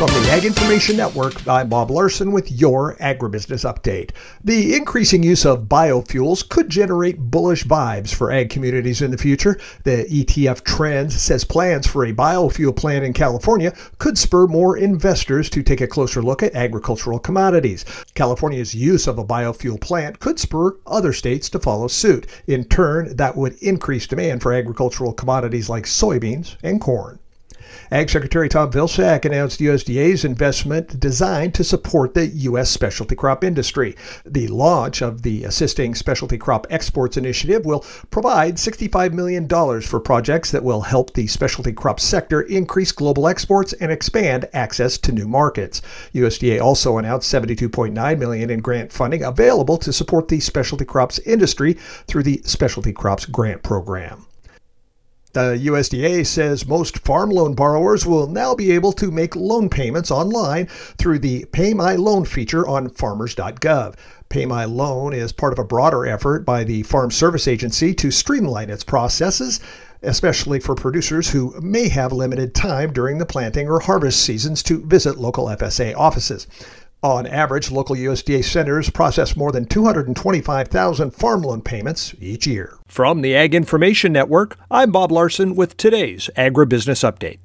From the Ag Information Network, I'm Bob Larson with your agribusiness update. The increasing use of biofuels could generate bullish vibes for ag communities in the future. The ETF Trends says plans for a biofuel plant in California could spur more investors to take a closer look at agricultural commodities. California's use of a biofuel plant could spur other states to follow suit. In turn, that would increase demand for agricultural commodities like soybeans and corn. Ag Secretary Tom Vilsack announced USDA's investment designed to support the U.S. specialty crop industry. The launch of the Assisting Specialty Crop Exports Initiative will provide $65 million for projects that will help the specialty crop sector increase global exports and expand access to new markets. USDA also announced 72.9 million in grant funding available to support the specialty crops industry through the Specialty Crops Grant Program. The USDA says most farm loan borrowers will now be able to make loan payments online through the Pay My Loan feature on farmers.gov. Pay My Loan is part of a broader effort by the Farm Service Agency to streamline its processes, especially for producers who may have limited time during the planting or harvest seasons to visit local FSA offices. On average, local USDA centers process more than 225,000 farm loan payments each year. From the Ag Information Network, I'm Bob Larson with today's Agribusiness Update.